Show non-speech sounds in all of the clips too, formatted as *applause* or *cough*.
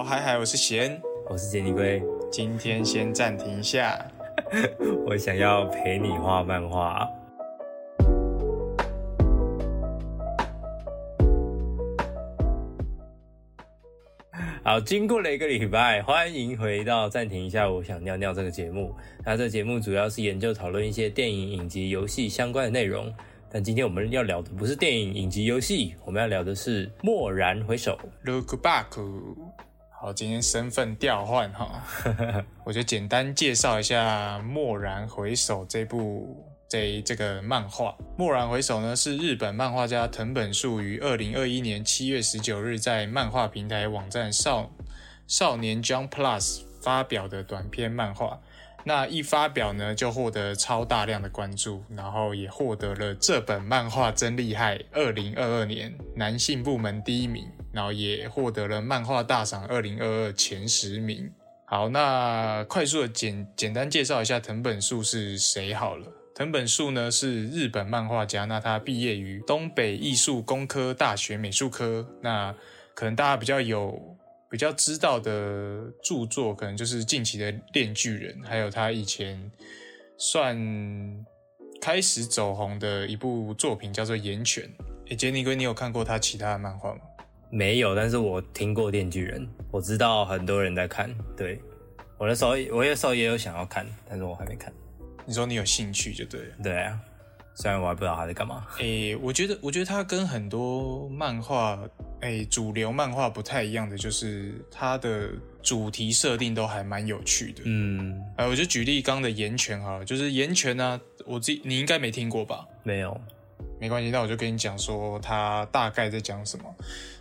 好，嗨嗨，我是贤，我是杰尼龟，今天先暂停一下。*laughs* 我想要陪你画漫画。好，经过了一个礼拜，欢迎回到暂停一下，我想尿尿这个节目。那这节目主要是研究讨论一些电影、影集、游戏相关的内容。但今天我们要聊的不是电影、影集、游戏，我们要聊的是《蓦然回首》。Look back。好，今天身份调换哈，*laughs* 我就简单介绍一下《蓦然回首》这部这这个漫画。《蓦然回首》呢是日本漫画家藤本树于二零二一年七月十九日在漫画平台网站少少年 Jump Plus 发表的短篇漫画。那一发表呢，就获得超大量的关注，然后也获得了这本漫画真厉害二零二二年男性部门第一名，然后也获得了漫画大赏二零二二前十名。好，那快速的简简单介绍一下藤本树是谁好了。藤本树呢是日本漫画家，那他毕业于东北艺术工科大学美术科。那可能大家比较有。比较知道的著作，可能就是近期的《炼巨人》，还有他以前算开始走红的一部作品，叫做《岩泉》。诶，杰尼龟，你有看过他其他的漫画吗？没有，但是我听过《电锯人》，我知道很多人在看。对我那时候，我那时候也有想要看，但是我还没看。你说你有兴趣就对了。对啊，虽然我还不知道他在干嘛。诶，我觉得，我觉得他跟很多漫画，诶，主流漫画不太一样的，就是他的主题设定都还蛮有趣的。嗯，呃，我就举例刚的《岩泉》好了，就是《岩泉》呢，我自己你应该没听过吧？没有，没关系，那我就跟你讲说他大概在讲什么。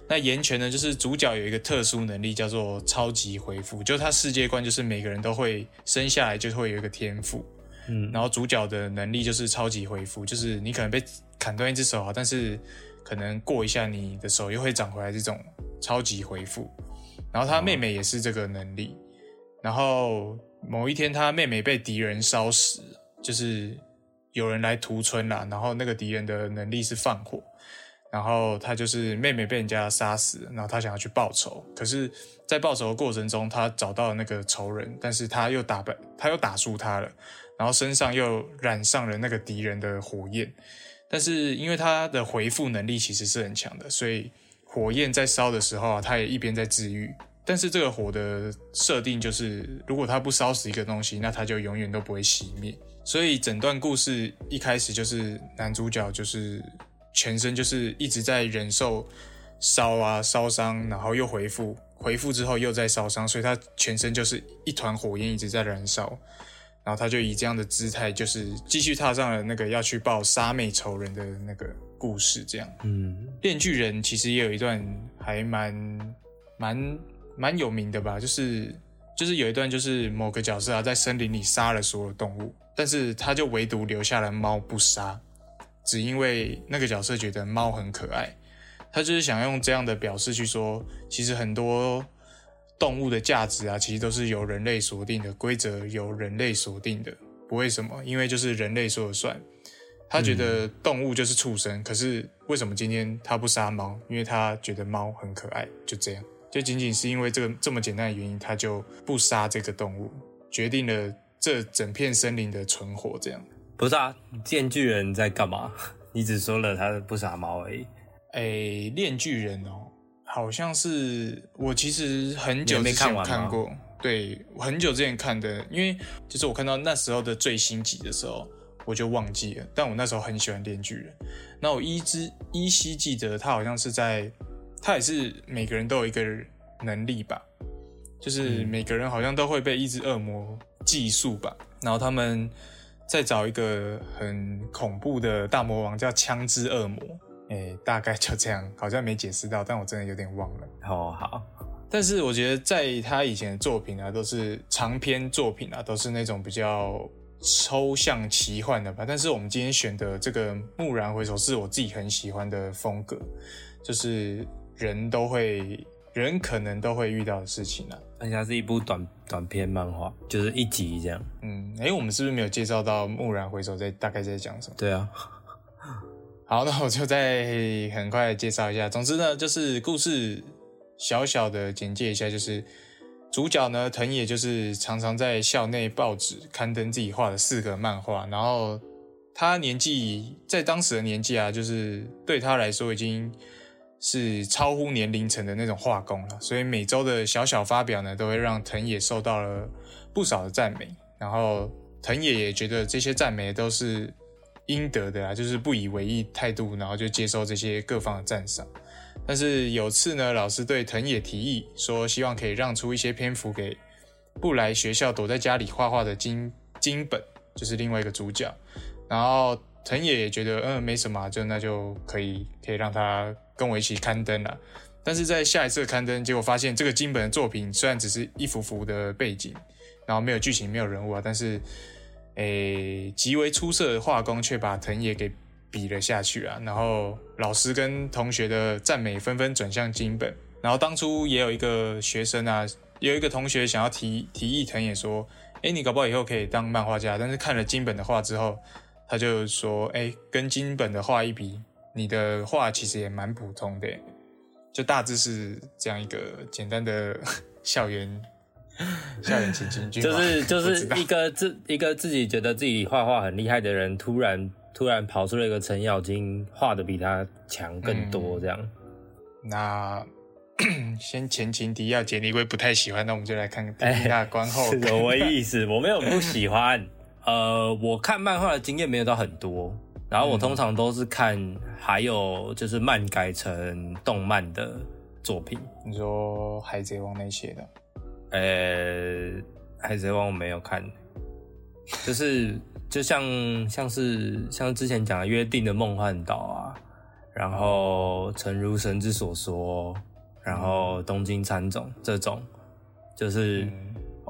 那岩泉呢，就是主角有一个特殊能力，叫做超级回复，就他世界观就是每个人都会生下来就会有一个天赋。嗯，然后主角的能力就是超级恢复，就是你可能被砍断一只手啊，但是可能过一下你的手又会长回来，这种超级恢复。然后他妹妹也是这个能力，然后某一天他妹妹被敌人烧死，就是有人来屠村啦，然后那个敌人的能力是放火，然后他就是妹妹被人家杀死，然后他想要去报仇，可是，在报仇的过程中，他找到了那个仇人，但是他又打败，他又打输他了。然后身上又染上了那个敌人的火焰，但是因为他的回复能力其实是很强的，所以火焰在烧的时候啊，他也一边在治愈。但是这个火的设定就是，如果他不烧死一个东西，那他就永远都不会熄灭。所以整段故事一开始就是男主角就是全身就是一直在忍受烧啊烧伤，然后又回复，回复之后又在烧伤，所以他全身就是一团火焰一直在燃烧。然后他就以这样的姿态，就是继续踏上了那个要去报杀妹仇人的那个故事。这样，嗯，炼巨人其实也有一段还蛮蛮蛮有名的吧，就是就是有一段就是某个角色啊在森林里杀了所有动物，但是他就唯独留下了猫不杀，只因为那个角色觉得猫很可爱，他就是想用这样的表示去说，其实很多。动物的价值啊，其实都是由人类锁定的规则，由人类锁定的。不为什么？因为就是人类说了算。他觉得动物就是畜生，嗯、可是为什么今天他不杀猫？因为他觉得猫很可爱，就这样。就仅仅是因为这个这么简单的原因，他就不杀这个动物，决定了这整片森林的存活。这样不是啊？电锯人在干嘛？*laughs* 你只说了他不杀猫而已。哎，炼巨人哦。好像是我其实很久之前看过，对，很久之前看的，因为就是我看到那时候的最新集的时候，我就忘记了。但我那时候很喜欢电锯人，那我依之依稀记得他好像是在，他也是每个人都有一个能力吧，就是每个人好像都会被一只恶魔寄宿吧，然后他们再找一个很恐怖的大魔王叫枪支恶魔。哎，大概就这样，好像没解释到，但我真的有点忘了。哦，好。但是我觉得在他以前的作品啊，都是长篇作品啊，都是那种比较抽象奇幻的吧。但是我们今天选的这个《蓦然回首》是我自己很喜欢的风格，就是人都会，人可能都会遇到的事情啊。而且它是一部短短篇漫画，就是一集这样。嗯，哎，我们是不是没有介绍到《蓦然回首》在大概在讲什么？对啊。好，那我就再 *laughs* 很快介绍一下。总之呢，就是故事小小的简介一下，就是主角呢藤野就是常常在校内报纸刊登自己画的四个漫画，然后他年纪在当时的年纪啊，就是对他来说已经是超乎年龄层的那种画工了，所以每周的小小发表呢，都会让藤野受到了不少的赞美，然后藤野也觉得这些赞美都是应得的啊，就是不以为意态度，然后就接受这些各方的赞赏。但是有次呢，老师对藤野提议说，希望可以让出一些篇幅给不来学校、躲在家里画画的金金本，就是另外一个主角。然后藤野也觉得，嗯，没什么，就那就可以可以让他跟我一起刊登了。但是在下一次刊登，结果发现这个金本的作品虽然只是一幅幅的背景，然后没有剧情、没有人物啊，但是诶极为出色的画工却把藤野给。比了下去啊，然后老师跟同学的赞美纷纷转向金本，然后当初也有一个学生啊，有一个同学想要提提议藤野说，哎，你搞不好以后可以当漫画家，但是看了金本的画之后，他就说，哎，跟金本的画一比，你的画其实也蛮普通的，就大致是这样一个简单的 *laughs* 校园校园情景剧，就是就是一个自一个自己觉得自己画画很厉害的人，突然。突然跑出了一个程咬金，画的比他强更多，这样。那 *coughs* 先前情提要，杰尼龟不太喜欢，那我们就来看一下观后。什么意思？我没有不喜欢，*laughs* 呃，我看漫画的经验没有到很多，然后我通常都是看还有就是漫改成动漫的作品。你说海贼王那些的？呃，海贼王我没有看，就是。就像像是像之前讲的约定的梦幻岛啊，然后诚如神之所说，然后东京喰种这种，就是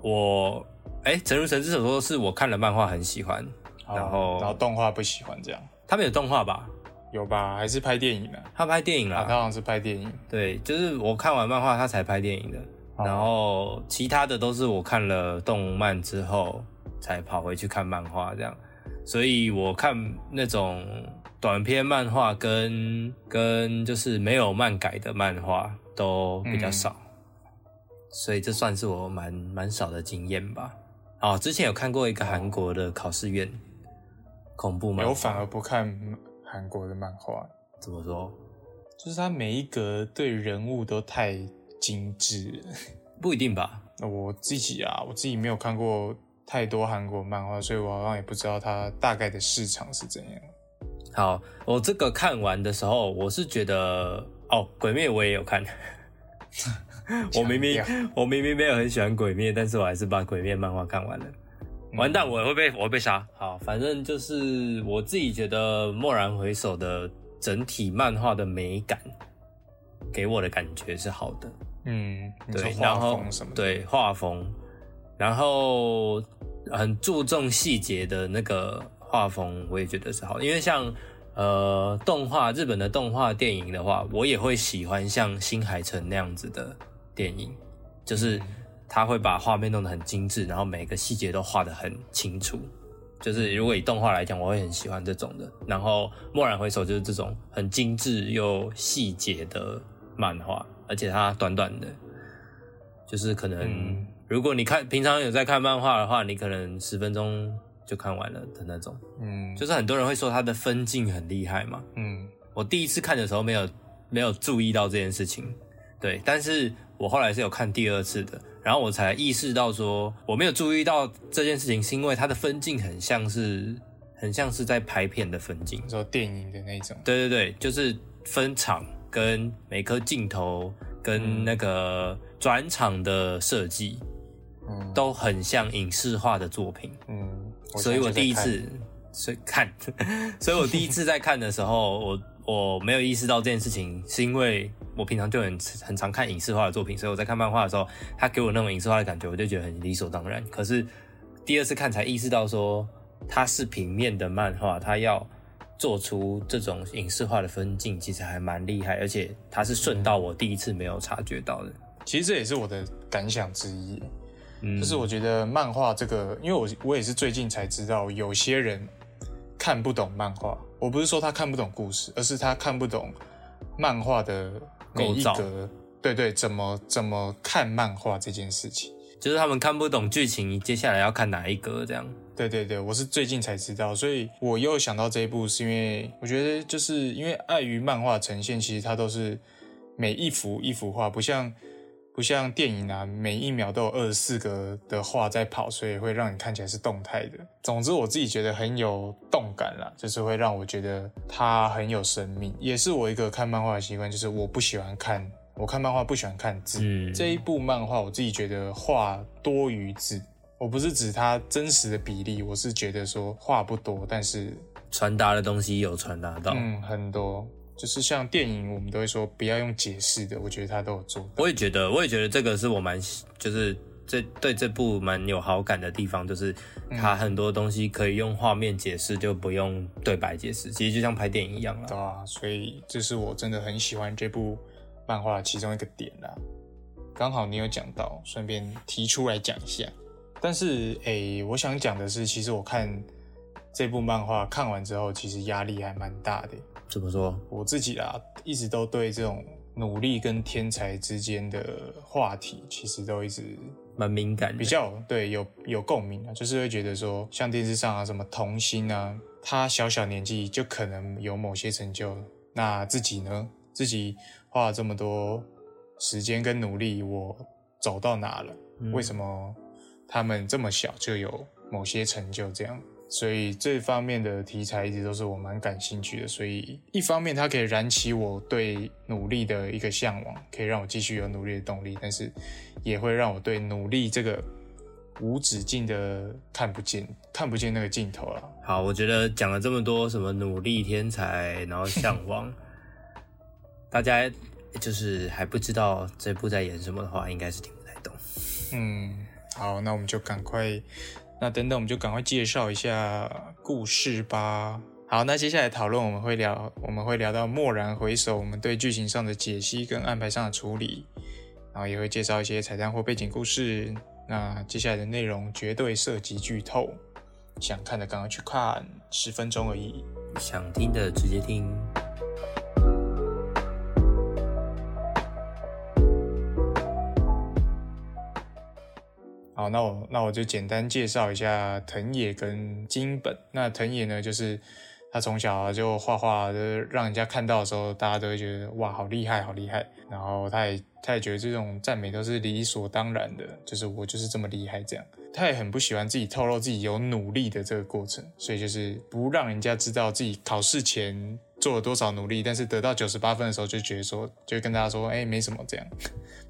我哎，诚如神之所说是我看了漫画很喜欢，然后然后动画不喜欢这样，他们有动画吧？有吧？还是拍电影的？他拍电影了，他好像是拍电影。对，就是我看完漫画他才拍电影的，然后其他的都是我看了动漫之后。才跑回去看漫画这样，所以我看那种短篇漫画跟跟就是没有漫改的漫画都比较少，所以这算是我蛮蛮少的经验吧。哦，之前有看过一个韩国的考试院恐怖漫画，我反而不看韩国的漫画。怎么说？就是它每一格对人物都太精致，不一定吧？那我自己啊，我自己没有看过。太多韩国漫画，所以我好像也不知道它大概的市场是怎样。好，我这个看完的时候，我是觉得哦，鬼灭我也有看。*laughs* 我明明我明明没有很喜欢鬼灭，但是我还是把鬼灭漫画看完了。完蛋，我会被我会被杀。好，反正就是我自己觉得蓦然回首的整体漫画的美感，给我的感觉是好的。嗯，对，然后对画风。然后很注重细节的那个画风，我也觉得是好，因为像呃动画日本的动画电影的话，我也会喜欢像新海诚那样子的电影，就是他会把画面弄得很精致，然后每个细节都画得很清楚。就是如果以动画来讲，我会很喜欢这种的。然后蓦然回首就是这种很精致又细节的漫画，而且它短短的，就是可能。如果你看平常有在看漫画的话，你可能十分钟就看完了的那种。嗯，就是很多人会说它的分镜很厉害嘛。嗯，我第一次看的时候没有没有注意到这件事情，对，但是我后来是有看第二次的，然后我才意识到说我没有注意到这件事情，是因为它的分镜很像是很像是在拍片的分镜，说电影的那种。对对对，就是分场跟每颗镜头跟那个转场的设计。都很像影视化的作品，嗯，所以我第一次所以看，*laughs* 所以我第一次在看的时候，我我没有意识到这件事情，是因为我平常就很很常看影视化的作品，所以我在看漫画的时候，他给我那种影视化的感觉，我就觉得很理所当然。可是第二次看才意识到，说它是平面的漫画，它要做出这种影视化的分镜，其实还蛮厉害，而且它是顺到我第一次没有察觉到的。其实这也是我的感想之一。就是我觉得漫画这个，因为我我也是最近才知道，有些人看不懂漫画。我不是说他看不懂故事，而是他看不懂漫画的每一格对对，怎么怎么看漫画这件事情。就是他们看不懂剧情，接下来要看哪一个这样。对对对，我是最近才知道，所以我又想到这一部，是因为我觉得就是因为碍于漫画呈现，其实它都是每一幅一幅画，不像不像电影啊，每一秒都有二十四格的画在跑，所以会让你看起来是动态的。总之，我自己觉得很有动感啦，就是会让我觉得它很有生命，也是我一个看漫画的习惯，就是我不喜欢看。我看漫画不喜欢看字，这一部漫画我自己觉得画多于字。我不是指它真实的比例，我是觉得说话不多，但是传达的东西有传达到，嗯，很多。就是像电影，我们都会说不要用解释的，我觉得他都有做。我也觉得，我也觉得这个是我蛮，就是这对这部蛮有好感的地方，就是它很多东西可以用画面解释，就不用对白解释。其实就像拍电影一样了。对啊，所以这是我真的很喜欢这部。漫画其中一个点啦，刚好你有讲到，顺便提出来讲一下。但是，诶，我想讲的是，其实我看这部漫画看完之后，其实压力还蛮大的。怎么说？我自己啦，一直都对这种努力跟天才之间的话题，其实都一直蛮敏感，比较对有有共鸣啊，就是会觉得说，像电视上啊，什么童星啊，他小小年纪就可能有某些成就，那自己呢？自己。花了这么多时间跟努力，我走到哪了？为什么他们这么小就有某些成就？这样，所以这方面的题材一直都是我蛮感兴趣的。所以一方面它可以燃起我对努力的一个向往，可以让我继续有努力的动力，但是也会让我对努力这个无止境的看不见、看不见那个尽头了。好，我觉得讲了这么多什么努力、天才，然后向往。*laughs* 大家就是还不知道这部在演什么的话，应该是听不太懂。嗯，好，那我们就赶快，那等等我们就赶快介绍一下故事吧。好，那接下来讨论我们会聊，我们会聊到蓦然回首，我们对剧情上的解析跟安排上的处理，然后也会介绍一些彩蛋或背景故事。那接下来的内容绝对涉及剧透，想看的赶快去看，十分钟而已，想听的直接听。好，那我那我就简单介绍一下藤野跟金本。那藤野呢，就是他从小就画画，就是让人家看到的时候，大家都会觉得哇，好厉害，好厉害。然后他也他也觉得这种赞美都是理所当然的，就是我就是这么厉害这样。他也很不喜欢自己透露自己有努力的这个过程，所以就是不让人家知道自己考试前做了多少努力，但是得到九十八分的时候就觉得说，就跟大家说，哎，没什么这样。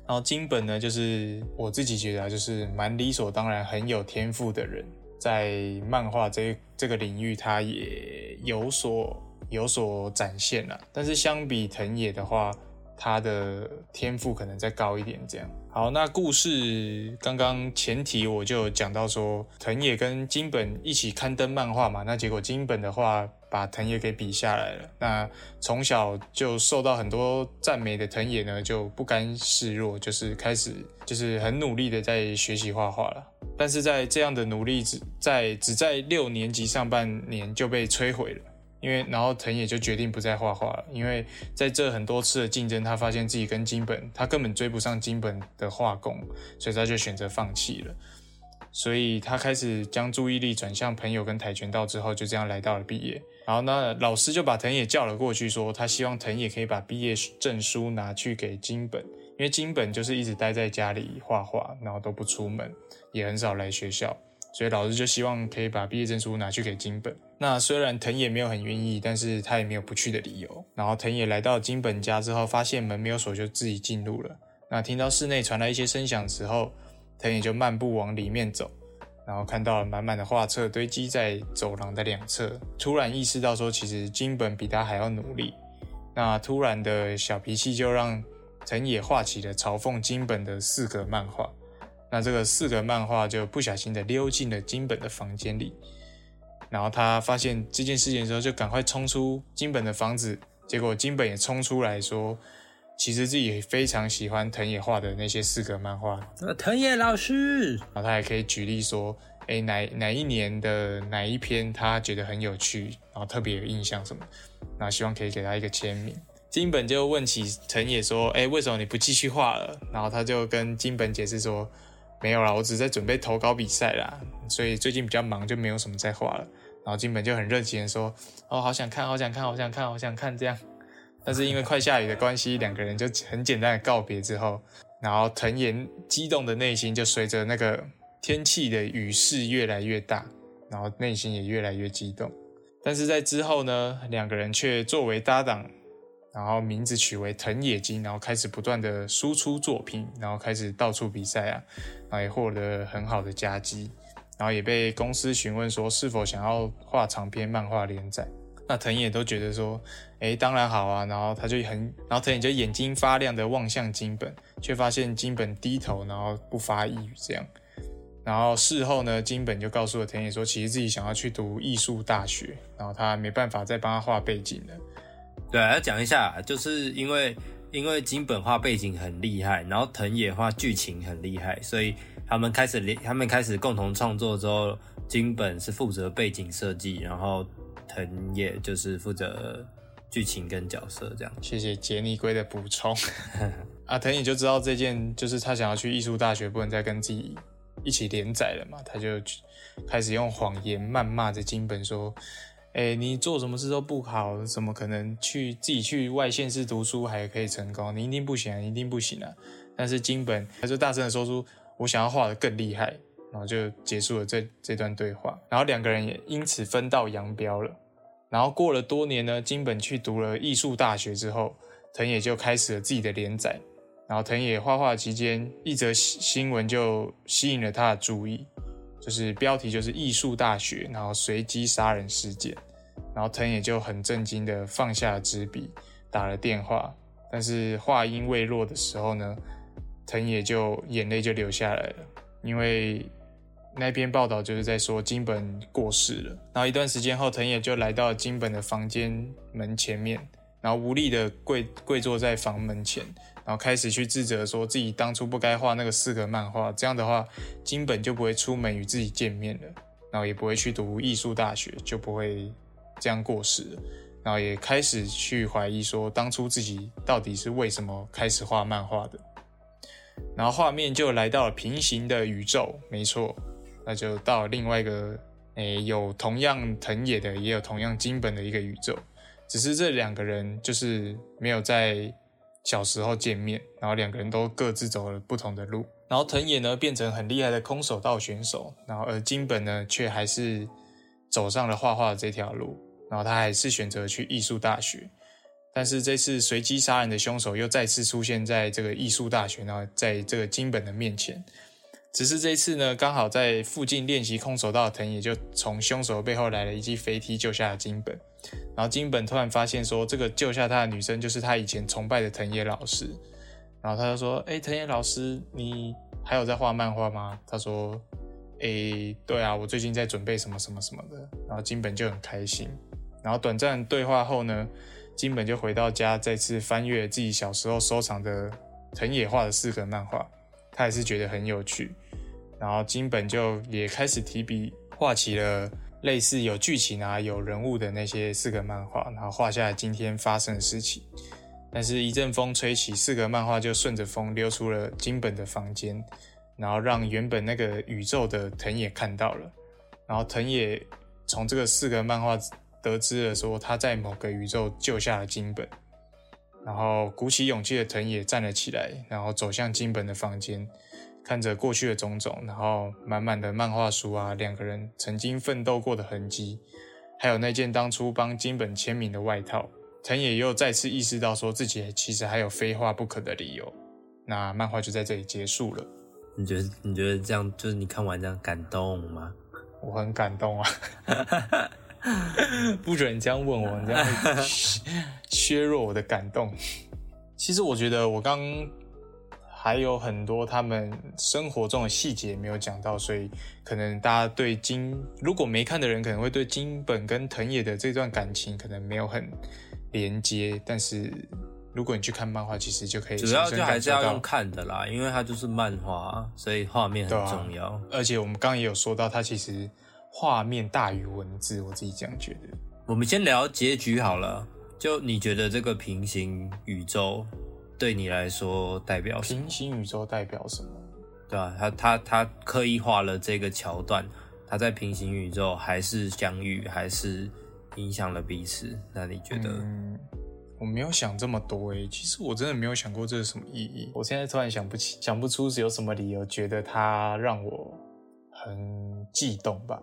然后金本呢，就是我自己觉得就是蛮理所当然、很有天赋的人，在漫画这这个领域，他也有所有所展现了。但是相比藤野的话，他的天赋可能再高一点。这样好，那故事刚刚前提我就讲到说，藤野跟金本一起刊登漫画嘛，那结果金本的话。把藤野给比下来了。那从小就受到很多赞美的藤野呢，就不甘示弱，就是开始就是很努力的在学习画画了。但是在这样的努力只在只在六年级上半年就被摧毁了，因为然后藤野就决定不再画画了，因为在这很多次的竞争，他发现自己跟金本他根本追不上金本的画工，所以他就选择放弃了。所以他开始将注意力转向朋友跟跆拳道之后，就这样来到了毕业。然后那老师就把藤野叫了过去，说他希望藤野可以把毕业证书拿去给金本，因为金本就是一直待在家里画画，然后都不出门，也很少来学校，所以老师就希望可以把毕业证书拿去给金本。那虽然藤野没有很愿意，但是他也没有不去的理由。然后藤野来到金本家之后，发现门没有锁，就自己进入了。那听到室内传来一些声响之后，藤野就漫步往里面走。然后看到了满满的画册堆积在走廊的两侧，突然意识到说，其实金本比他还要努力。那突然的小脾气就让藤野画起了嘲讽金本的四格漫画。那这个四格漫画就不小心的溜进了金本的房间里。然后他发现这件事情的时候，就赶快冲出金本的房子。结果金本也冲出来说。其实自己非常喜欢藤野画的那些四格漫画。藤野老师，然后他还可以举例说，哎，哪哪一年的哪一篇他觉得很有趣，然后特别有印象什么，然后希望可以给他一个签名。金本就问起藤野说：“哎，为什么你不继续画了？”然后他就跟金本解释说：“没有啦，我只是在准备投稿比赛啦，所以最近比较忙，就没有什么在画了。”然后金本就很热情的说：“哦，好想看，好想看，好想看，好想看。”这样，但是因为快下雨的关系，两个人就很简单的告别之后，然后藤野激动的内心就随着那个天气的雨势越来越大，然后内心也越来越激动。但是在之后呢，两个人却作为搭档。然后名字取为藤野金，然后开始不断的输出作品，然后开始到处比赛啊，然后也获得很好的佳绩，然后也被公司询问说是否想要画长篇漫画连载。那藤野都觉得说，哎，当然好啊。然后他就很，然后藤野就眼睛发亮的望向金本，却发现金本低头，然后不发一语这样。然后事后呢，金本就告诉了藤野说，其实自己想要去读艺术大学，然后他没办法再帮他画背景了。对，要讲一下，就是因为因为金本画背景很厉害，然后藤野画剧情很厉害，所以他们开始连他们开始共同创作之后，金本是负责背景设计，然后藤野就是负责剧情跟角色这样。谢谢杰尼龟的补充。*laughs* 啊，藤野就知道这件就是他想要去艺术大学，不能再跟自己一起连载了嘛，他就开始用谎言谩骂着金本说。哎，你做什么事都不好，怎么可能去自己去外县市读书还可以成功？你一定不行，一定不行啊！但是金本他就大声的说出：“我想要画的更厉害。”然后就结束了这这段对话。然后两个人也因此分道扬镳了。然后过了多年呢，金本去读了艺术大学之后，藤野就开始了自己的连载。然后藤野画画期间，一则新新闻就吸引了他的注意。就是标题就是艺术大学，然后随机杀人事件，然后藤野就很震惊的放下了纸笔，打了电话，但是话音未落的时候呢，藤野就眼泪就流下来了，因为那篇报道就是在说金本过世了，然后一段时间后，藤野就来到金本的房间门前面，然后无力的跪跪坐在房门前。然后开始去自责，说自己当初不该画那个四格漫画，这样的话，金本就不会出门与自己见面了，然后也不会去读艺术大学，就不会这样过世了。然后也开始去怀疑说，当初自己到底是为什么开始画漫画的。然后画面就来到了平行的宇宙，没错，那就到另外一个，诶，有同样藤野的，也有同样金本的一个宇宙，只是这两个人就是没有在。小时候见面，然后两个人都各自走了不同的路。然后藤野呢变成很厉害的空手道选手，然后而金本呢却还是走上了画画的这条路。然后他还是选择去艺术大学。但是这次随机杀人的凶手又再次出现在这个艺术大学，然后在这个金本的面前。只是这次呢，刚好在附近练习空手道的藤野就从凶手背后来了一记飞踢，救下了金本。然后金本突然发现说，这个救下他的女生就是他以前崇拜的藤野老师。然后他就说：“哎，藤野老师，你还有在画漫画吗？”他说：“哎，对啊，我最近在准备什么什么什么的。”然后金本就很开心。然后短暂对话后呢，金本就回到家，再次翻阅自己小时候收藏的藤野画的四格漫画，他也是觉得很有趣。然后金本就也开始提笔画起了。类似有剧情啊、有人物的那些四格漫画，然后画下今天发生的事情。但是，一阵风吹起，四格漫画就顺着风溜出了金本的房间，然后让原本那个宇宙的藤野看到了。然后，藤野从这个四格漫画得知了说他在某个宇宙救下了金本，然后鼓起勇气的藤野站了起来，然后走向金本的房间。看着过去的种种，然后满满的漫画书啊，两个人曾经奋斗过的痕迹，还有那件当初帮金本签名的外套，藤野又再次意识到说自己其实还有非画不可的理由。那漫画就在这里结束了。你觉得你觉得这样就是你看完这样感动吗？我很感动啊！*laughs* *laughs* 不准你这样问我，你这样会削弱我的感动。其实我觉得我刚。还有很多他们生活中的细节没有讲到，所以可能大家对金如果没看的人，可能会对金本跟藤野的这段感情可能没有很连接。但是如果你去看漫画，其实就可以主要就还是要用看的啦，因为它就是漫画，所以画面很重要。而且我们刚刚也有说到，它其实画面大于文字，我自己这样觉得。我们先聊结局好了。就你觉得这个平行宇宙对你来说代表什么？平行宇宙代表什么？对啊、他他他刻意画了这个桥段，他在平行宇宙还是相遇，还是影响了彼此？那你觉得？嗯，我没有想这么多诶，其实我真的没有想过这是什么意义。我现在突然想不起，想不出是有什么理由觉得它让我很悸动吧。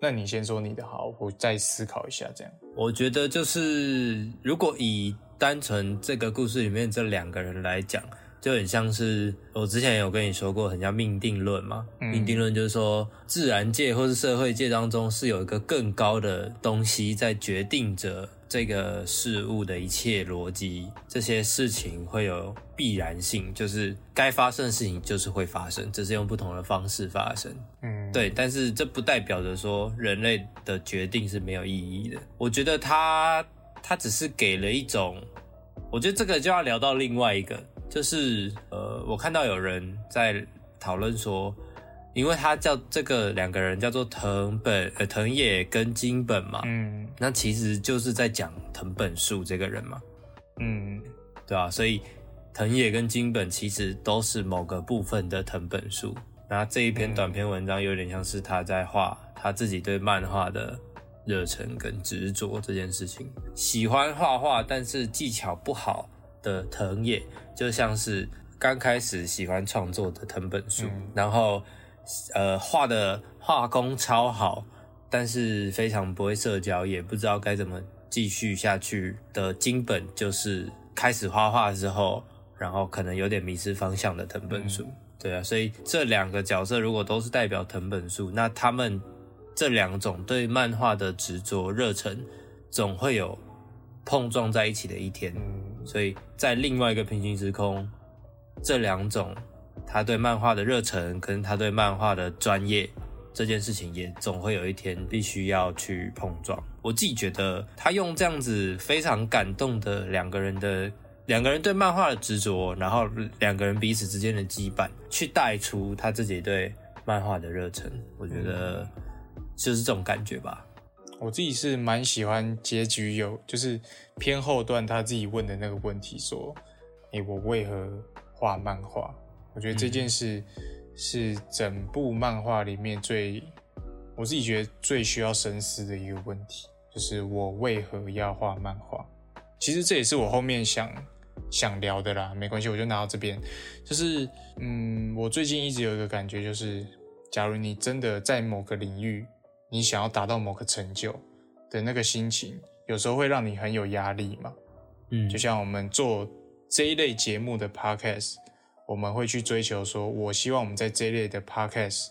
那你先说你的好，我再思考一下。这样，我觉得就是如果以单纯这个故事里面这两个人来讲，就很像是我之前有跟你说过，很像命定论嘛。嗯命定论就是说，自然界或是社会界当中是有一个更高的东西在决定着这个事物的一切逻辑，这些事情会有必然性，就是该发生的事情就是会发生，只是用不同的方式发生。嗯，对，但是这不代表着说人类的决定是没有意义的。我觉得他他只是给了一种，我觉得这个就要聊到另外一个，就是呃，我看到有人在讨论说，因为他叫这个两个人叫做藤本呃藤野跟金本嘛，嗯。那其实就是在讲藤本树这个人嘛，嗯。对吧、所以藤野跟金本其实都是某个部分的藤本树。那这一篇短篇文章有点像是他在画他自己对漫画的热忱跟执着这件事情。喜欢画画，但是技巧不好的藤野，就像是刚开始喜欢创作的藤本树，嗯。然后呃画的画工超好，但是非常不会社交，也不知道该怎么继续下去的金本，就是开始画画之后，然后可能有点迷失方向的藤本树。对啊，所以这两个角色如果都是代表藤本树，那他们这两种对漫画的执着热忱，总会有碰撞在一起的一天。嗯所以在另外一个平行时空，这两种他对漫画的热忱跟他对漫画的专业这件事情，也总会有一天必须要去碰撞。我自己觉得他用这样子非常感动的两个人的两个人对漫画的执着，然后两个人彼此之间的羁绊，去带出他自己对漫画的热忱。我觉得就是这种感觉吧。我自己是蛮喜欢结局有，就是偏后段他自己问的那个问题，说：“诶、我为何画漫画？”我觉得这件事是整部漫画里面最，我自己觉得最需要深思的一个问题，就是我为何要画漫画？其实这也是我后面想想聊的啦，没关系，我就拿到这边。就是，嗯，我最近一直有一个感觉，就是，假如你真的在某个领域，你想要达到某个成就的那个心情，有时候会让你很有压力嘛。嗯，就像我们做这一类节目的 podcast，我们会去追求说，我希望我们在这一类的 podcast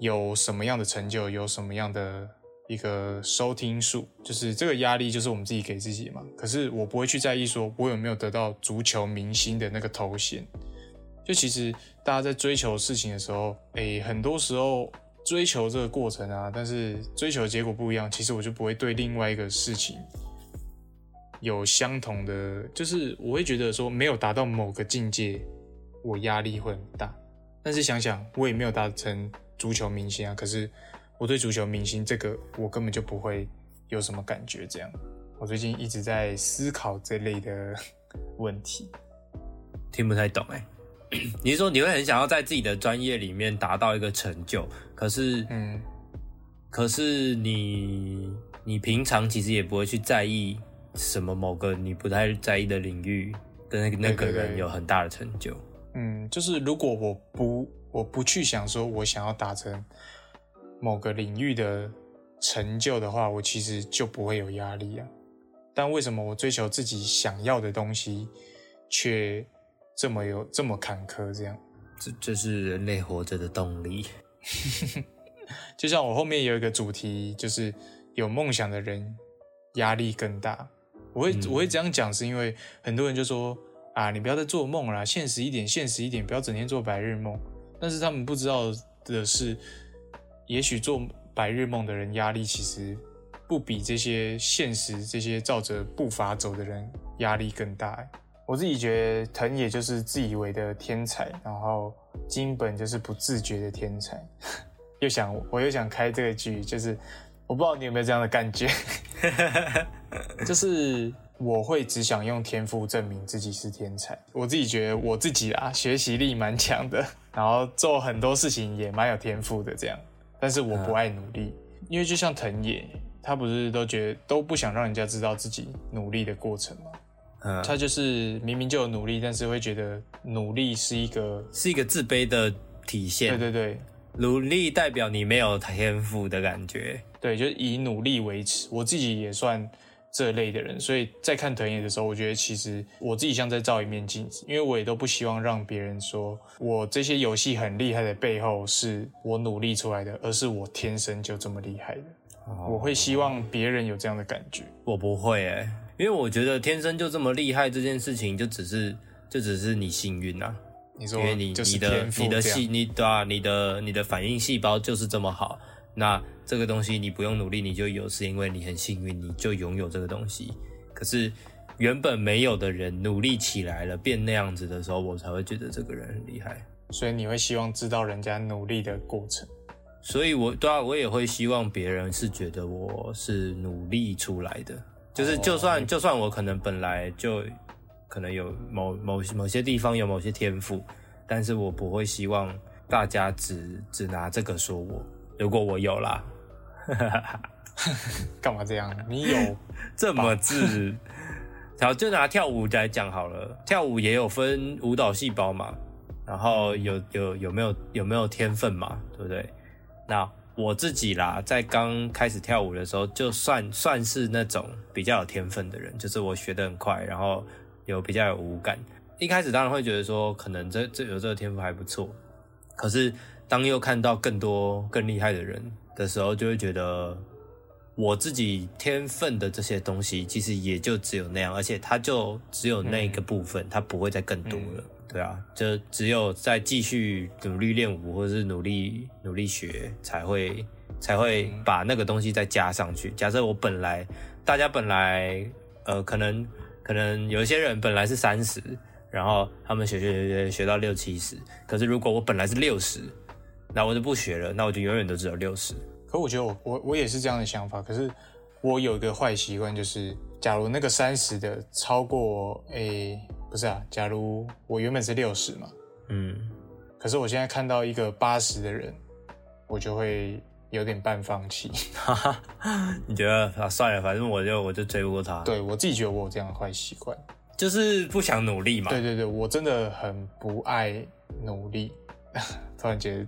有什么样的成就，有什么样的一个收听数，就是这个压力就是我们自己给自己嘛。可是我不会去在意说我有没有得到足球明星的那个头衔。就其实大家在追求事情的时候，诶，很多时候追求这个过程啊，但是追求结果不一样，其实我就不会对另外一个事情有相同的，就是我会觉得说没有达到某个境界，我压力会很大。但是想想，我也没有达成足球明星啊，可是我对足球明星这个，我根本就不会有什么感觉。这样，我最近一直在思考这类的 *laughs* 问题。听不太懂哎、*coughs* 你是说你会很想要在自己的专业里面达到一个成就，可是，嗯，可是你你平常其实也不会去在意什么某个你不太在意的领域的那个那个人有很大的成就。嗯，就是如果我不我不去想说我想要达成某个领域的成就的话，我其实就不会有压力啊。但为什么我追求自己想要的东西，却这么有这么坎坷？这样，这这是人类活着的动力。*laughs* 就像我后面有一个主题，就是有梦想的人压力更大。我会、我会这样讲，是因为很多人就说啊，你不要再做梦啦，现实一点，现实一点，不要整天做白日梦。但是他们不知道的是，也许做白日梦的人压力其实不比这些现实、这些照着步伐走的人压力更大欸。我自己觉得藤野就是自以为的天才，然后金本就是不自觉的天才。*laughs* 又想，我又想开这个剧，就是我不知道你有没有这样的感觉，*laughs* *laughs* 就是我会只想用天赋证明自己是天才。我自己觉得我自己啊，学习力蛮强的，然后做很多事情也蛮有天赋的这样。但是我不爱努力，因为就像藤野，他不是都觉得都不想让人家知道自己努力的过程吗？嗯，他就是明明就有努力，但是会觉得努力是一个，是一个自卑的体现。对对对努力代表你没有天赋的感觉。对，就是以努力为耻。我自己也算这类的人，所以在看藤野的时候，我觉得其实我自己像在照一面镜子，因为我也都不希望让别人说我这些游戏很厉害的背后是我努力出来的，而是我天生就这么厉害的。我会希望别人有这样的感觉。我不会诶、因为我觉得天生就这么厉害这件事情，就只是就只是你幸运啊，你说因为你你的你的细你对啊，你的你的反应细胞就是这么好。那这个东西你不用努力你就有，是因为你很幸运，你就拥有这个东西。可是原本没有的人努力起来了，变那样子的时候，我才会觉得这个人很厉害。所以你会希望知道人家努力的过程。所以我对啊，我也会希望别人是觉得我是努力出来的，就是就算、就算我可能本来就可能有某某某些地方有某些天赋，但是我不会希望大家只只拿这个说我。如果我有啦，*laughs* 干嘛这样？你有 *laughs* 这么自，*laughs* 好，就拿跳舞来讲好了，跳舞也有分舞蹈细胞嘛，然后有有有没有有没有天分嘛，对不对？那我自己啦，在刚开始跳舞的时候，就算算是那种比较有天分的人，就是我学的很快，然后有比较有舞感。一开始当然会觉得说，可能这这有这个天赋还不错，可是当又看到更多更厉害的人的时候，就会觉得我自己天分的这些东西，其实也就只有那样，而且它就只有那个部分，它不会再更多了。对啊，就只有再继续努力练舞，或者是努力努力学，才会才会把那个东西再加上去。假设我本来大家本来呃，可能可能有一些人本来是三十，然后他们学学学学学到六七十，可是如果我本来是六十，那我就不学了，那我就永远都只有六十。可我觉得我我我也是这样的想法，可是我有一个坏习惯，就是假如那个三十的超过诶、不是啊，假如我原本是六十嘛，嗯，可是我现在看到一个八十的人，我就会有点半放弃。*laughs* 哈哈，你觉得啊？算了，反正我就我就追不过他，对我自己觉得我有这样的坏习惯。就是不想努力嘛。对对对，我真的很不爱努力，*laughs* 突然觉得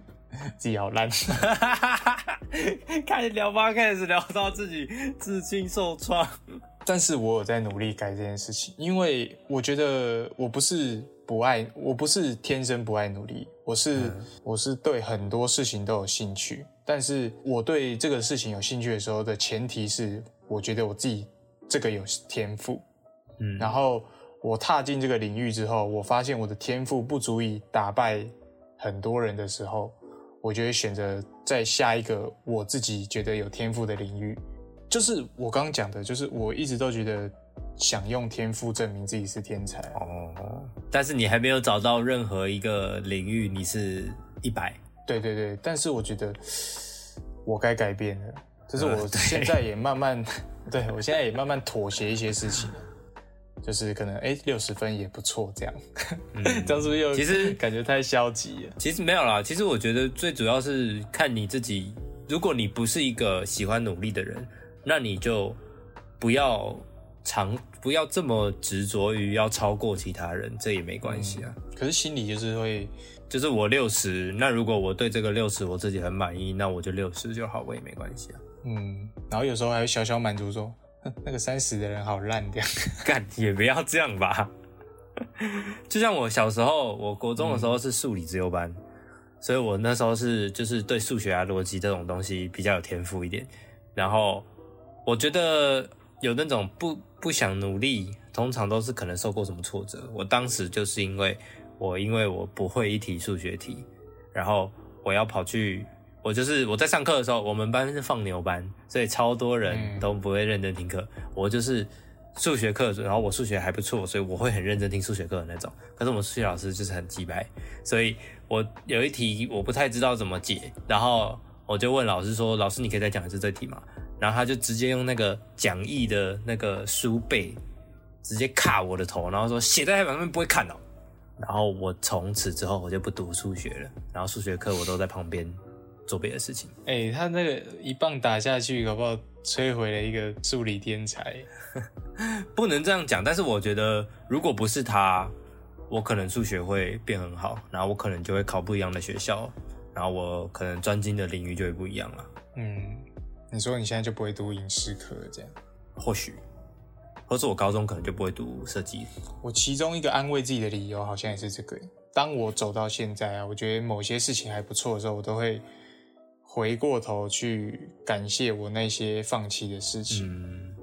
自己好烂。*laughs* 开始聊吧，开始聊到自己自信受创。*laughs* 但是我有在努力改这件事情，因为我觉得我不是不爱，我不是天生不爱努力，我是、我是对很多事情都有兴趣。但是我对这个事情有兴趣的时候的前提是，我觉得我自己这个有天赋。嗯，然后我踏进这个领域之后，我发现我的天赋不足以打败很多人的时候，我就会选择在下一个我自己觉得有天赋的领域。就是我刚刚讲的，就是我一直都觉得想用天赋证明自己是天才。哦，但是你还没有找到任何一个领域你是一百。对对对，但是我觉得我该改变了，就是我现在也慢慢，*laughs* 对我现在也慢慢妥协一些事情了，就是可能哎六十分也不错，这样，嗯 *laughs* 这样是不是又其实 *laughs* 感觉太消极了？其实没有啦，其实我觉得最主要是看你自己。如果你不是一个喜欢努力的人，那你就不要长，不要这么执着于要超过其他人，这也没关系啊。可是心里就是会，就是我六十，那如果我对这个六十我自己很满意，那我就六十就好，我也没关系啊。嗯，然后有时候还会小小满足说，哼 *laughs* 那个三十的人好烂掉。*laughs* 干也不要这样吧。就像我小时候，我国中的时候是数理自由班，所以我那时候是就是对数学啊、逻辑这种东西比较有天赋一点。然后我觉得有那种不不想努力，通常都是可能受过什么挫折。我当时就是因为我因为我不会一题数学题，然后我要跑去。我就是我在上课的时候，我们班是放牛班，所以超多人嗯都不会认真听课。我就是数学课，然后我数学还不错，所以我会很认真听数学课的那种。可是我们数学老师就是很鸡掰，所以我有一题我不太知道怎么解，然后我就问老师说：“老师，你可以再讲一次这题吗？”然后他就直接用那个讲义的那个书背直接卡我的头，然后说写在黑板上面不会看哦。然后我从此之后我就不读数学了，然后数学课我都在旁边做别的事情。哎、他那个一棒打下去，搞不好摧毁了一个数理天才。*laughs* 不能这样讲，但是我觉得如果不是他，我可能数学会变很好，然后我可能就会考不一样的学校，然后我可能专精的领域就会不一样了。嗯，你说你现在就不会读影视科这样？或许，或是我高中可能就不会读设计。我其中一个安慰自己的理由好像也是这个。当我走到现在啊，我觉得某些事情还不错的时候，我都会回过头去感谢我那些放弃的事情。嗯，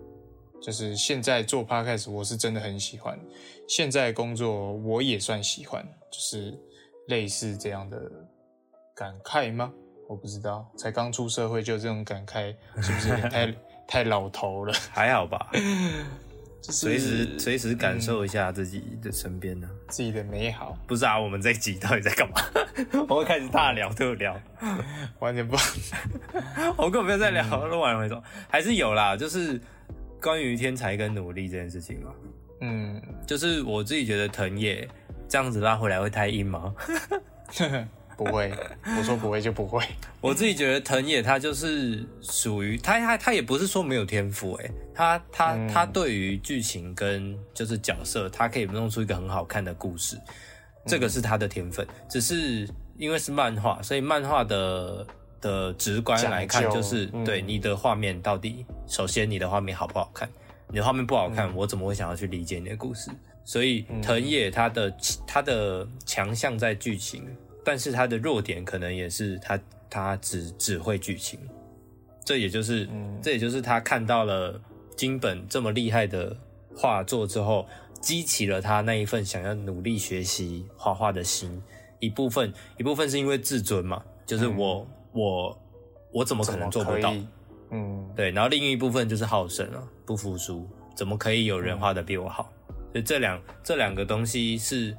就是现在做 podcast，我是真的很喜欢。现在工作我也算喜欢，就是类似这样的感慨吗？我不知道，才刚出社会就有这种感慨，是不是太 *laughs* 太老头了？还好吧，就是随时随时感受一下自己的身边呢、自己的美好，不是啊，我们这一集到底在干嘛？*laughs* 我们开始大聊特聊，完全不 *laughs* 我根本没有在聊，录完回说还是有啦，就是关于天才跟努力这件事情嘛。嗯，就是我自己觉得藤野这样子拉回来会太硬吗？*laughs* 不会，*laughs* 我说不会就不会。我自己觉得藤野他就是属于他他他也不是说没有天赋诶，他他、嗯他对于剧情跟就是角色，他可以弄出一个很好看的故事，这个是他的天分。只是因为是漫画，所以漫画的的直观来看，就是、嗯对你的画面到底，首先你的画面好不好看？你的画面不好嗯看，我怎么会想要去理解你的故事？所以藤野他的他的强项在剧情，但是他的弱点可能也是他他只只会剧情，这也就是、嗯这也就是他看到了金本这么厉害的画作之后，激起了他那一份想要努力学习画画的心。一部分一部分是因为自尊嘛，就是我、我我怎么可能做不到？嗯，对，然后另一部分就是好胜啊，不服输，怎么可以有人画的比我好？所以这两这两个东西是，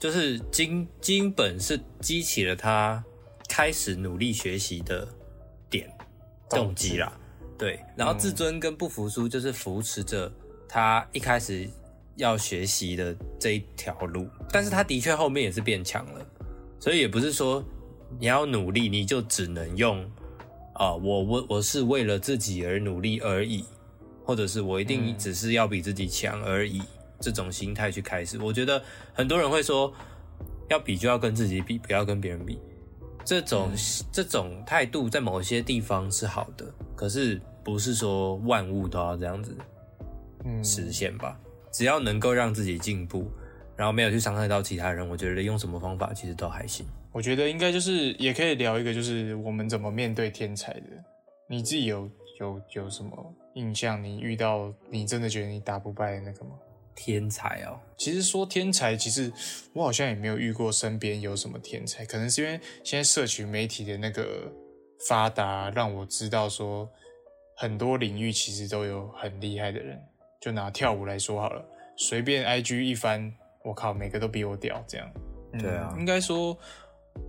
就是金金本是激起了他开始努力学习的点动机啦。对，然后自尊跟不服输就是扶持着他一开始要学习的这一条路，但是他的确后面也是变强了，所以也不是说你要努力你就只能用啊、我我我是为了自己而努力而已，或者是我一定嗯。只是要比自己强而已，这种心态去开始。我觉得很多人会说，要比就要跟自己比，不要跟别人比。这种、这种态度在某些地方是好的，可是不是说万物都要这样子嗯实现吧？只要能够让自己进步，然后没有去伤害到其他人，我觉得用什么方法其实都还行。我觉得应该就是也可以聊一个，就是我们怎么面对天才的。你自己有有有什么印象？你遇到你真的觉得你打不败的那个吗？天才哦，其实说天才，其实我好像也没有遇过身边有什么天才，可能是因为现在社群媒体的那个发达，让我知道说很多领域其实都有很厉害的人。就拿跳舞来说好了，随便 IG 一翻，我靠，每个都比我屌，这样。嗯对啊应该说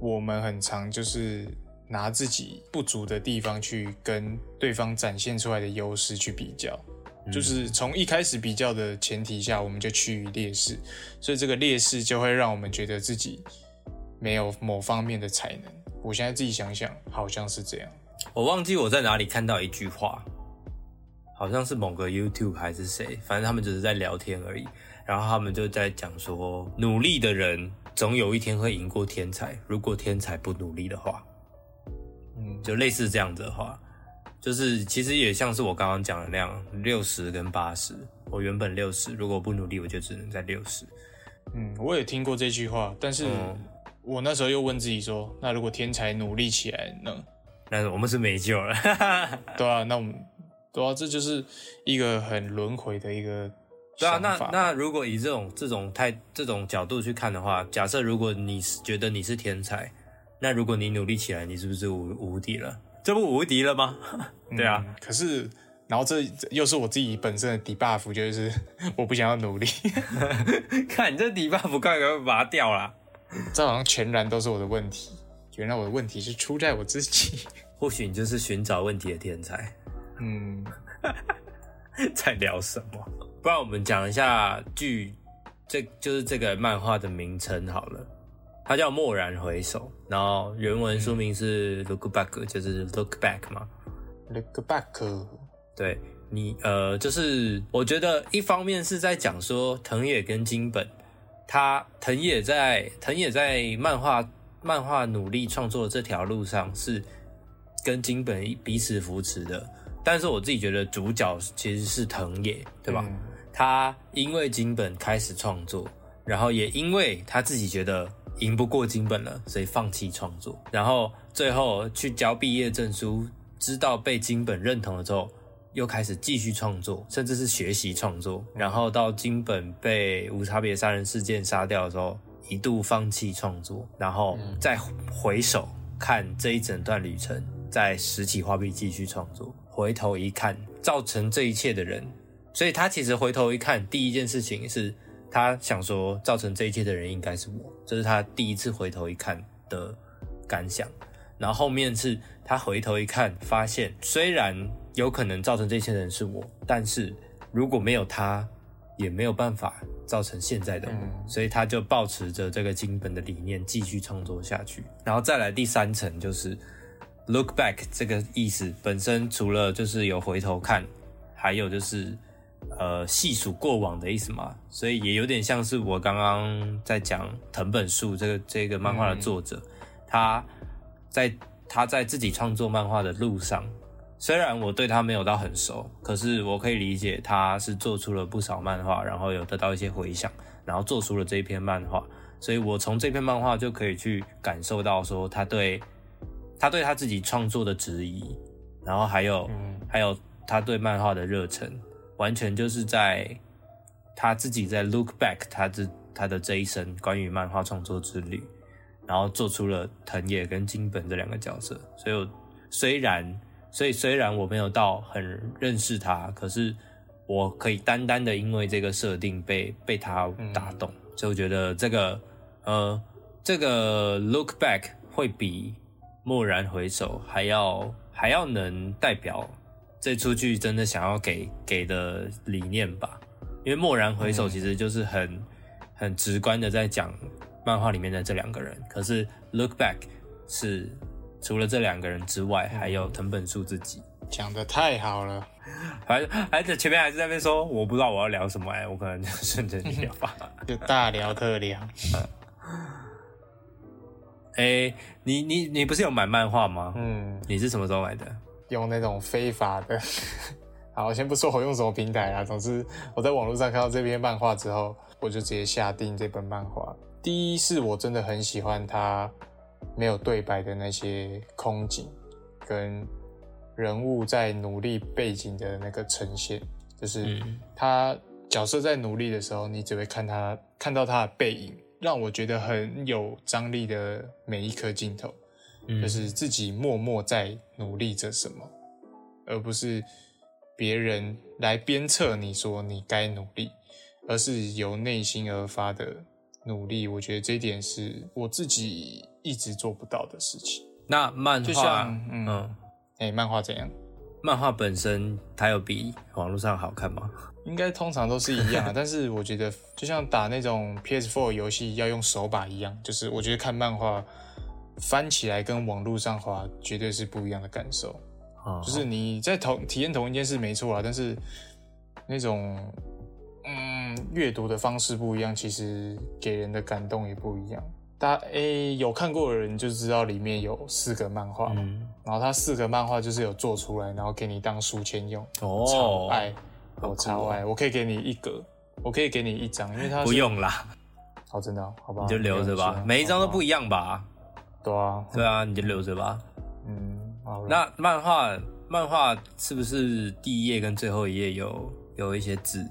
我们很常就是拿自己不足的地方去跟对方展现出来的优势去比较。就是从一开始比较的前提下，我们就趋于劣势，所以这个劣势就会让我们觉得自己没有某方面的才能。我现在自己想想，好像是这样。我忘记我在哪里看到一句话，好像是某个 YouTube 还是谁，反正他们只是在聊天而已。然后他们就在讲说，努力的人总有一天会赢过天才，如果天才不努力的话，嗯，就类似这样子的话，就是其实也像是我刚刚讲的那样，六十跟八十。我原本六十，如果不努力，我就只能在六十。嗯，我也听过这句话，但是嗯我那时候又问自己说，那如果天才努力起来呢？那我们是没救了。*laughs* 对啊，那我们对啊，这就是一个很轮回的一个对啊，那那如果以这种这种态这种角度去看的话，假设如果你是觉得你是天才，那如果你努力起来，你是不是无无敌了？这不无敌了吗？对啊，嗯可是，然后这这又是我自己本身的 debuff，就是 *laughs* 我不想要努力，*laughs* 看你这底 buff 快快拔掉啦。这好像全然都是我的问题。原来我的问题是出在我自己。或许你就是寻找问题的天才。嗯，*laughs* 在聊什么？不然我们讲一下剧，这就是这个漫画的名称好了，它叫《蓦然回首》，然后原文书名是 Look Back，就是 Look Back 嘛。Look back，对你，呃，就是我觉得一方面是在讲说藤野跟金本，他藤野在藤野在漫画漫画努力创作这条路上是跟金本彼此扶持的，但是我自己觉得主角其实是藤野，对吧？嗯他因为金本开始创作，然后也因为他自己觉得赢不过金本了，所以放弃创作，然后最后去交毕业证书，知道被金本认同了之后，又开始继续创作，甚至是学习创作，然后到金本被无差别杀人事件杀掉的时候，一度放弃创作，然后再回首看这一整段旅程，在拾起画笔继续创作，回头一看，造成这一切的人。所以他其实回头一看，第一件事情是他想说，造成这一切的人应该是我，这是他第一次回头一看的感想。然后后面是他回头一看，发现虽然有可能造成这些人是我，但是如果没有他，也没有办法造成现在的我，嗯所以他就保持着这个金本的理念继续创作下去。然后再来第三层就是 look back 这个意思本身，除了就是有回头看，还有就是呃细数过往的意思嘛，所以也有点像是我刚刚在讲藤本树这个这个漫画的作者，他在他在自己创作漫画的路上，虽然我对他没有到很熟，可是我可以理解他是做出了不少漫画，然后有得到一些回响，然后做出了这一篇漫画，所以我从这篇漫画就可以去感受到说他对他对他自己创作的质疑，然后还有、嗯。还有他对漫画的热忱，完全就是在他自己在 look back 他这他的这一生关于漫画创作之旅，然后做出了藤野跟金本这两个角色。所以我虽然所以虽然我没有到很认识他，可是我可以单单的因为这个设定被被他打动，所以我觉得这个呃这个 look back 会比蓦然回首还要还要能代表这出剧真的想要给给的理念吧。因为蓦然回首其实就是很、很直观的在讲漫画里面的这两个人，可是 look back 是除了这两个人之外，还有藤本树自己。讲的太好了，还还在前面还是在那边说我不知道我要聊什么哎、我可能就 *laughs* 顺着你聊吧。*laughs* 就大聊特聊。*laughs* 哎、你你你不是有买漫画吗？嗯，你是什么时候买的？用那种非法的。*laughs* 好，我先不说我用什么平台啊，总之我在网络上看到这篇漫画之后，我就直接下定这本漫画。第一是我真的很喜欢它没有对白的那些空景，跟人物在努力背景的那个呈现，就是嗯他角色在努力的时候，你只会看他看到他的背影，让我觉得很有张力的每一颗镜头。嗯就是自己默默在努力着什么，而不是别人来鞭策你说你该努力，而是由内心而发的努力。我觉得这一点是我自己一直做不到的事情。那漫就画像，嗯，嗯，哎、漫画怎样？漫画本身它有比网络上好看吗？*laughs* 应该通常都是一样啊，但是我觉得就像打那种 PS4 游戏要用手把一样，就是我觉得看漫画翻起来跟网络上滑绝对是不一样的感受。哦就是你在同体验同一件事没错啊，但是那种嗯阅读的方式不一样，其实给人的感动也不一样。大家诶、有看过的人就知道里面有四个漫画然后它四个漫画就是有做出来，然后给你当书签用，超哦，爱，好酷我超哦爱，我可以给你一格，我可以给你一张，因为它不用啦，好，真的哦、好吧，你就留着吧，每一张都不一样吧？对啊，对啊，你就留着吧。嗯，好，那漫画漫画是不是第一页跟最后一页有有一些字？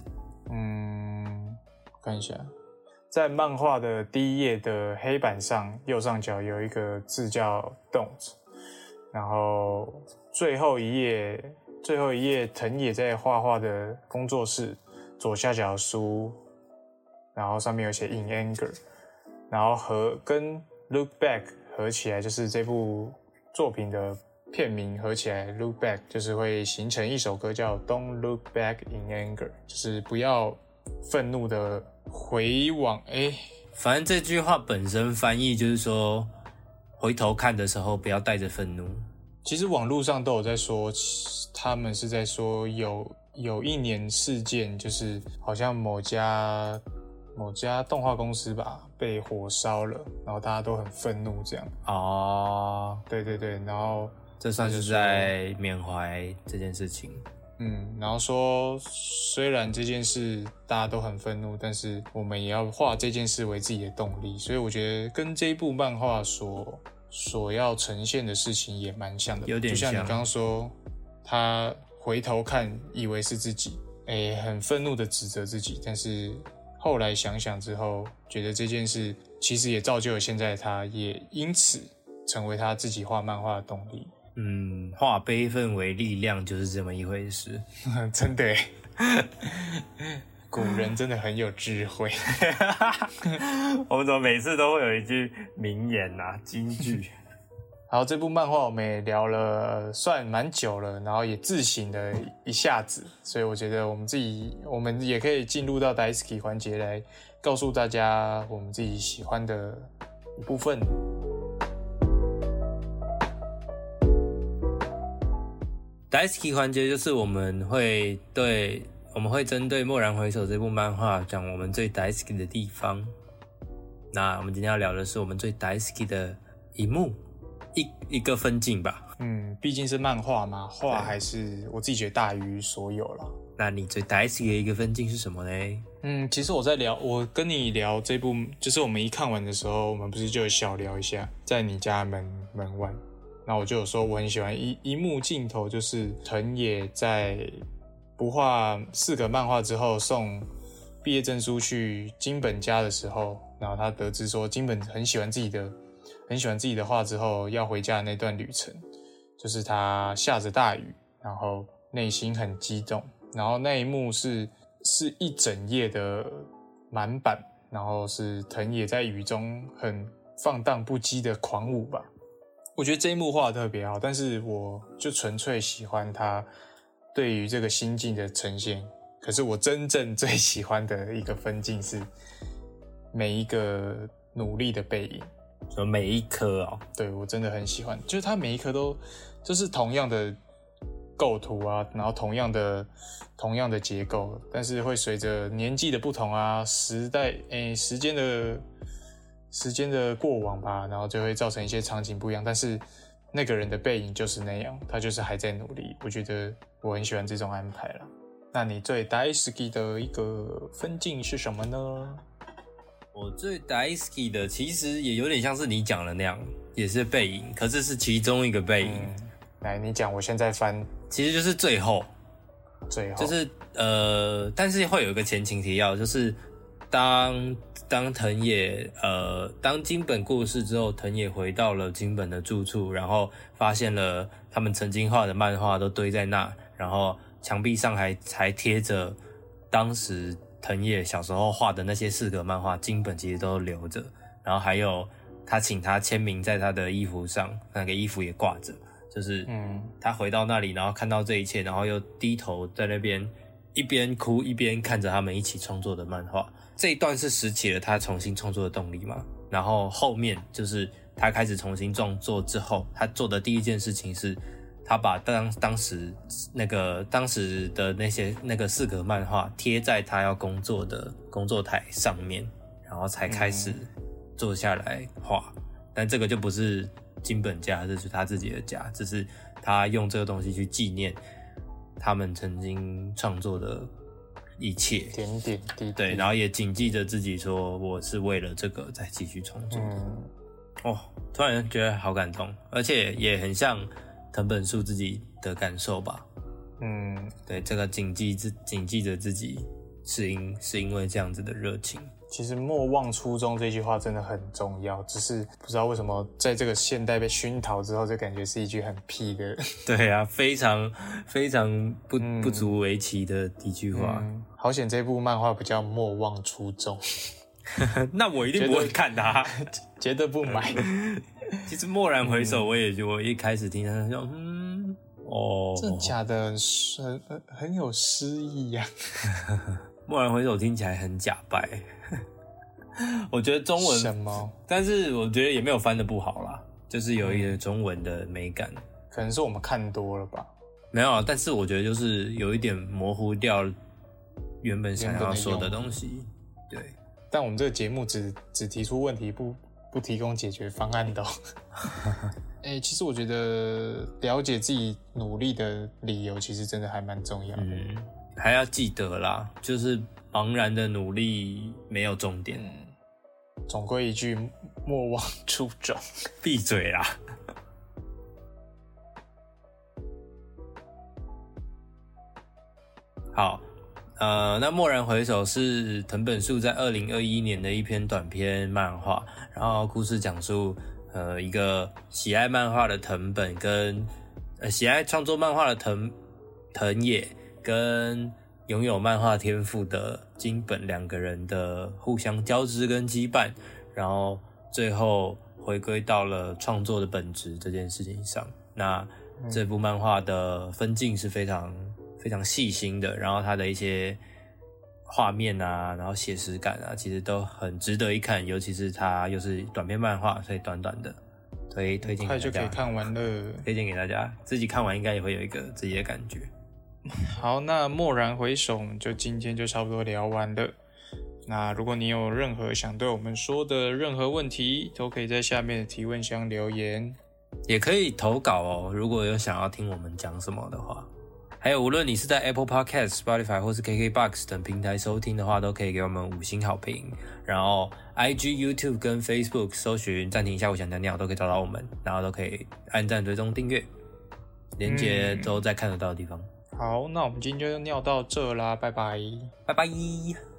嗯，看一下，在漫画的第一页的黑板上右上角有一个字叫 “don't”，然后最后一页最后一页藤野在画画的工作室左下角书，然后上面有写 “in anger”，然后和跟 “look back” 合起来就是这部作品的片名合起来 “look back”，就是会形成一首歌叫 “Don't look back in anger”，就是不要愤怒的回往。哎，反正这句话本身翻译就是说，回头看的时候不要带着愤怒。其实网络上都有在说，他们是在说有有一年事件，就是好像某家某家动画公司吧被火烧了，然后大家都很愤怒这样。哦，对对对，然后这算是在缅怀这件事情。嗯，然后说虽然这件事大家都很愤怒，但是我们也要化这件事为自己的动力。所以我觉得跟这一部漫画所。所要呈现的事情也蛮像的，有点像你刚刚说，他回头看以为是自己，哎，很愤怒的指责自己，但是后来想想之后，觉得这件事其实也造就了现在他，也因此成为他自己画漫画的动力。嗯，化悲愤为力量就是这么一回事，*laughs* 真的。*laughs* 古人真的很有智慧，*laughs* 我们怎么每次都会有一句名言呐、金句？好，这部漫画我们也聊了算蛮久了，然后也自省了一下子，所以我觉得我们自己，我们也可以进入到 Daisy 环节来告诉大家我们自己喜欢的一部分。Daisy 环节就是我们会对。我们会针对《蓦然回首》这部漫画讲我们最 dysky 的地方。那我们今天要聊的是我们最 dysky 的一幕，一一个分镜吧。嗯，毕竟是漫画嘛，画还是我自己觉得大于所有了。那你最大好き的一个分镜是什么嘞？嗯，其实我在聊，我跟你聊这部，就是我们一看完的时候，我们不是就小聊一下，在你家门门外，那我就有说我很喜欢一一幕镜头，就是藤野在。不画四个漫画之后，送毕业证书去金本家的时候，然后他得知说金本很喜欢自己的，很喜欢自己的画之后，要回家的那段旅程，就是他下着大雨，然后内心很激动，然后那一幕是是一整夜的满版，然后是藤野在雨中很放荡不羁的狂舞吧。我觉得这一幕画的特别好，但是我就纯粹喜欢他。对于这个心境的呈现，可是我真正最喜欢的一个分镜是每一个努力的背影，说每一颗哦，对我真的很喜欢，就是它每一颗都就是同样的构图啊，然后同样的同样的结构，但是会随着年纪的不同啊，时代诶时间的时间的过往吧，然后就会造成一些场景不一样，但是。那个人的背影就是那样，他就是还在努力。我觉得我很喜欢这种安排了。那你最大好き的一个分镜是什么呢？我最大好き的其实也有点像是你讲的那样，也是背影，可是是其中一个背影。来，你讲，我现在翻，其实就是最后，最后就是呃，但是会有一个前情提要，就是当。当藤野呃，当金本过世之后，藤野回到了金本的住处，然后发现了他们曾经画的漫画都堆在那，然后墙壁上还还贴着当时藤野小时候画的那些四格漫画，金本其实都留着，然后还有他请他签名在他的衣服上，那个衣服也挂着，就是嗯，他回到那里，然后看到这一切，然后又低头在那边一边哭一边看着他们一起创作的漫画。这一段是拾起了他重新创作的动力嘛？然后后面就是他开始重新创作之后，他做的第一件事情是，他把当当时那个当时的那些那个四格漫画贴在他要工作的工作台上面，然后才开始坐下来画。但这个就不是金本家，这是他自己的家，这是他用这个东西去纪念他们曾经创作的。一切点点滴滴，对，然后也谨记着自己说，我是为了这个在继续创作。嗯，哦，突然觉得好感动，而且也很像藤本树自己的感受吧。嗯，对，这个谨记自谨记着自己是因是因为这样子的热情。其实莫忘初衷这句话真的很重要，只是不知道为什么在这个现代被熏陶之后，就感觉是一句很屁的。*laughs* 对啊，非常非常不不足为奇的一句话。好险这部漫画不叫莫忘初衷。*laughs* 那我一定不会看它。绝对不买。*laughs* 其实蓦然回首，我也就我一开始听他说，嗯，哦，真假的？很很很有诗意呀。*laughs* 蓦然回首听起来很假白。我觉得中文什么？但是我觉得也没有翻的不好啦，就是有一些中文的美感。可能是我们看多了吧？没有，但是我觉得就是有一点模糊掉原本想要说的东西。对，但我们这个节目只只提出问题，不不提供解决方案的。*laughs* 哎，其实我觉得了解自己努力的理由，其实真的还蛮重要的。嗯，还要记得啦，就是茫然的努力没有终点。总归一句，莫忘初衷。*laughs* 闭嘴啦！*laughs* 好，呃，那蓦然回首是藤本树在二零二一年的一篇短篇漫画，然后故事讲述，呃，一个喜爱漫画的藤本跟呃喜爱创作漫画的藤藤野跟拥有漫画天赋的金本两个人的互相交织跟羁绊，然后最后回归到了创作的本质这件事情上。那这部漫画的分镜是非常。非常细心的，然后它的一些画面啊，然后写实感啊，其实都很值得一看。尤其是它又是短篇漫画，所以短短的推推荐，快就可以看完了。推荐给大家，自己看完应该也会有一个自己的感觉。好，那蓦然回首，就今天就差不多聊完了。那如果你有任何想对我们说的任何问题，都可以在下面的提问箱留言，也可以投稿哦。如果有想要听我们讲什么的话。还有，无论你是在 Apple Podcast、Spotify 或是 KKBox 等平台收听的话，都可以给我们五星好评。然后，IG、YouTube 跟 Facebook 搜寻“暂停一下，我想尿尿”都可以找到我们，然后都可以按赞、追踪、订阅，连接都在看得到的地方。好，那我们今天就尿到这啦，拜拜，拜拜。